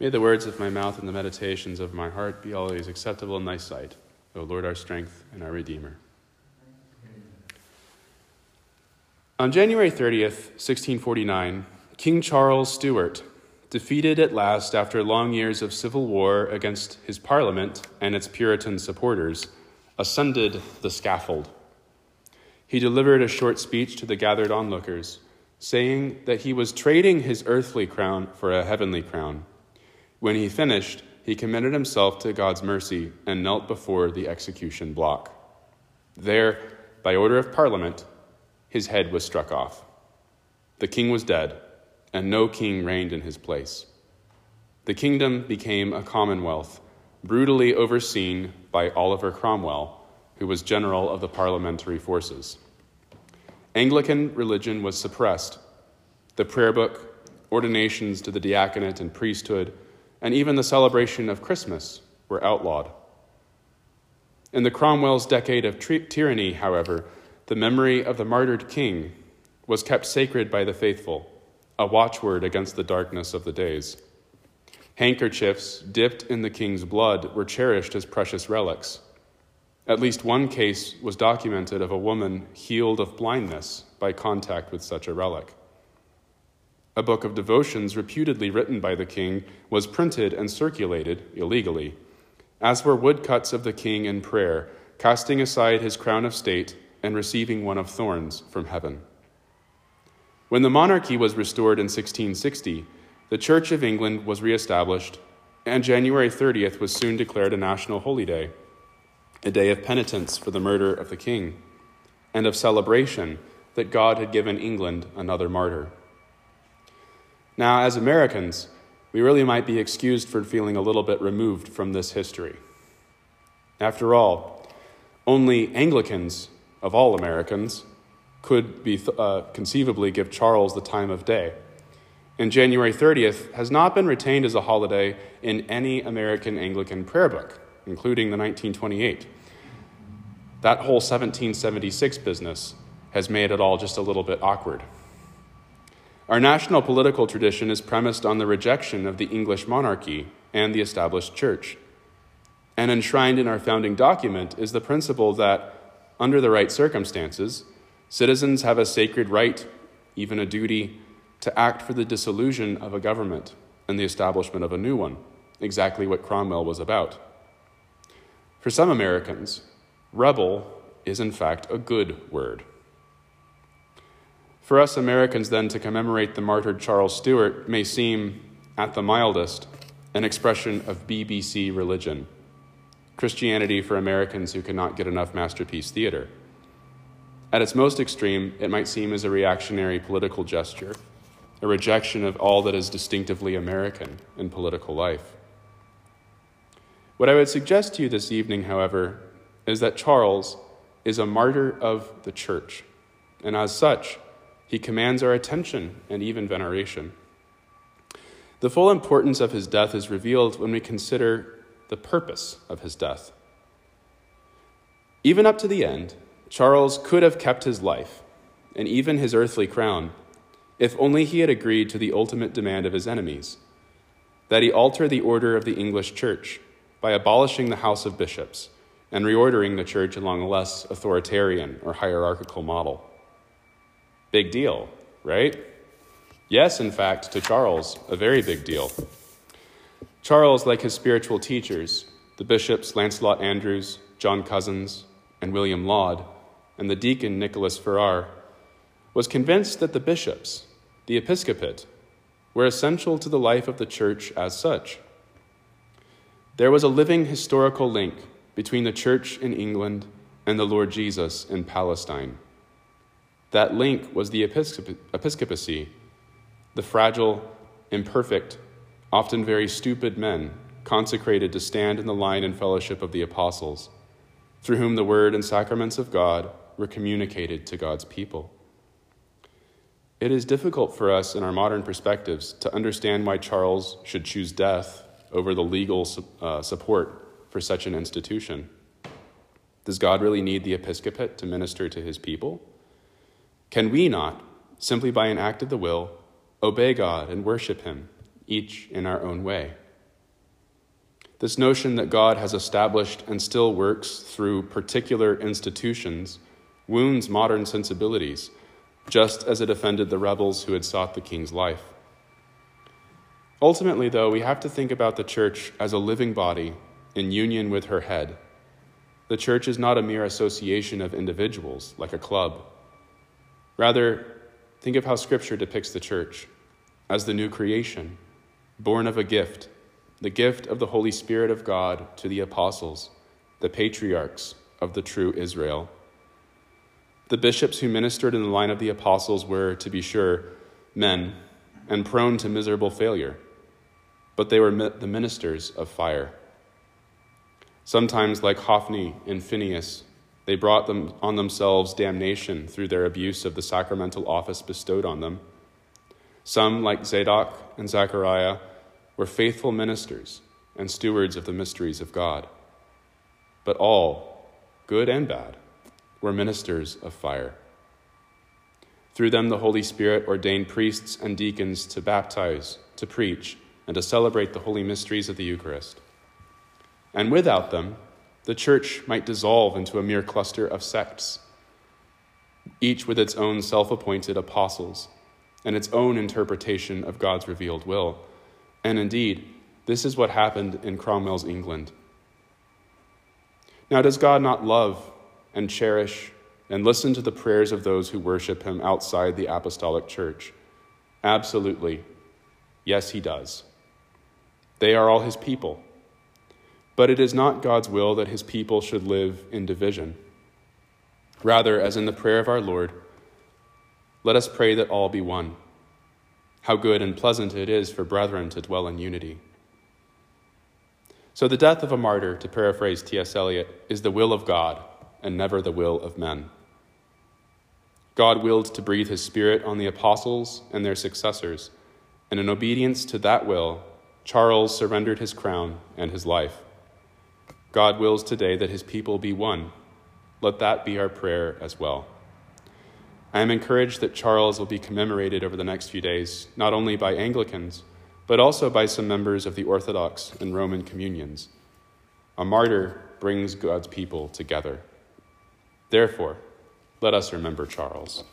May the words of my mouth and the meditations of my heart be always acceptable in thy sight, O Lord, our strength and our Redeemer. On January 30th, 1649, King Charles Stuart, defeated at last after long years of civil war against his parliament and its Puritan supporters, ascended the scaffold. He delivered a short speech to the gathered onlookers, saying that he was trading his earthly crown for a heavenly crown when he finished, he committed himself to God's mercy and knelt before the execution block. There, by order of Parliament, his head was struck off. The king was dead, and no king reigned in his place. The kingdom became a commonwealth, brutally overseen by Oliver Cromwell, who was general of the parliamentary forces. Anglican religion was suppressed. The prayer book, ordinations to the diaconate and priesthood, and even the celebration of Christmas were outlawed. In the Cromwell's decade of tyranny, however, the memory of the martyred king was kept sacred by the faithful, a watchword against the darkness of the days. Handkerchiefs dipped in the king's blood were cherished as precious relics. At least one case was documented of a woman healed of blindness by contact with such a relic. A book of devotions reputedly written by the king was printed and circulated illegally, as were woodcuts of the king in prayer, casting aside his crown of state and receiving one of thorns from heaven. When the monarchy was restored in 1660, the Church of England was reestablished, and January 30th was soon declared a national holy day, a day of penitence for the murder of the king, and of celebration that God had given England another martyr. Now, as Americans, we really might be excused for feeling a little bit removed from this history. After all, only Anglicans of all Americans could be uh, conceivably give Charles the time of day. And January 30th has not been retained as a holiday in any American Anglican prayer book, including the 1928. That whole 1776 business has made it all just a little bit awkward. Our national political tradition is premised on the rejection of the English monarchy and the established church. And enshrined in our founding document is the principle that, under the right circumstances, citizens have a sacred right, even a duty, to act for the dissolution of a government and the establishment of a new one, exactly what Cromwell was about. For some Americans, rebel is in fact a good word. For us Americans, then, to commemorate the martyred Charles Stuart may seem, at the mildest, an expression of BBC religion Christianity for Americans who cannot get enough masterpiece theater. At its most extreme, it might seem as a reactionary political gesture, a rejection of all that is distinctively American in political life. What I would suggest to you this evening, however, is that Charles is a martyr of the church, and as such, he commands our attention and even veneration. The full importance of his death is revealed when we consider the purpose of his death. Even up to the end, Charles could have kept his life and even his earthly crown if only he had agreed to the ultimate demand of his enemies that he alter the order of the English church by abolishing the House of Bishops and reordering the church along a less authoritarian or hierarchical model. Big deal, right? Yes, in fact, to Charles, a very big deal. Charles, like his spiritual teachers, the bishops Lancelot Andrewes, John Cosin, and William Laud, and the deacon Nicholas Ferrar, was convinced that the bishops, the episcopate, were essential to the life of the church as such. There was a living historical link between the church in England and the Lord Jesus in Palestine. That link was the episcopacy, the fragile, imperfect, often very stupid men consecrated to stand in the line and fellowship of the apostles, through whom the word and sacraments of God were communicated to God's people. It is difficult for us in our modern perspectives to understand why Charles should choose death over the legal uh, support for such an institution. Does God really need the episcopate to minister to his people? Can we not, simply by an act of the will, obey God and worship Him, each in our own way? This notion that God has established and still works through particular institutions wounds modern sensibilities, just as it offended the rebels who had sought the king's life. Ultimately, though, we have to think about the church as a living body in union with her head. The church is not a mere association of individuals, like a club. Rather, think of how Scripture depicts the church as the new creation, born of a gift, the gift of the Holy Spirit of God to the apostles, the patriarchs of the true Israel. The bishops who ministered in the line of the apostles were, to be sure, men and prone to miserable failure, but they were the ministers of fire. Sometimes, like Hophni and Phinehas, they brought them on themselves damnation through their abuse of the sacramental office bestowed on them. Some, like Zadok and Zechariah, were faithful ministers and stewards of the mysteries of God. But all, good and bad, were ministers of fire. Through them, the Holy Spirit ordained priests and deacons to baptize, to preach, and to celebrate the holy mysteries of the Eucharist and without them, the church might dissolve into a mere cluster of sects, each with its own self appointed apostles and its own interpretation of God's revealed will. And indeed, this is what happened in Cromwell's England. Now, does God not love and cherish and listen to the prayers of those who worship him outside the apostolic church? Absolutely. Yes, he does. They are all his people. But it is not God's will that his people should live in division. Rather, as in the prayer of our Lord, let us pray that all be one. How good and pleasant it is for brethren to dwell in unity. So, the death of a martyr, to paraphrase T.S. Eliot, is the will of God and never the will of men. God willed to breathe his Spirit on the apostles and their successors, and in obedience to that will, Charles surrendered his crown and his life. God wills today that his people be one. Let that be our prayer as well. I am encouraged that Charles will be commemorated over the next few days, not only by Anglicans, but also by some members of the Orthodox and Roman communions. A martyr brings God's people together. Therefore, let us remember Charles.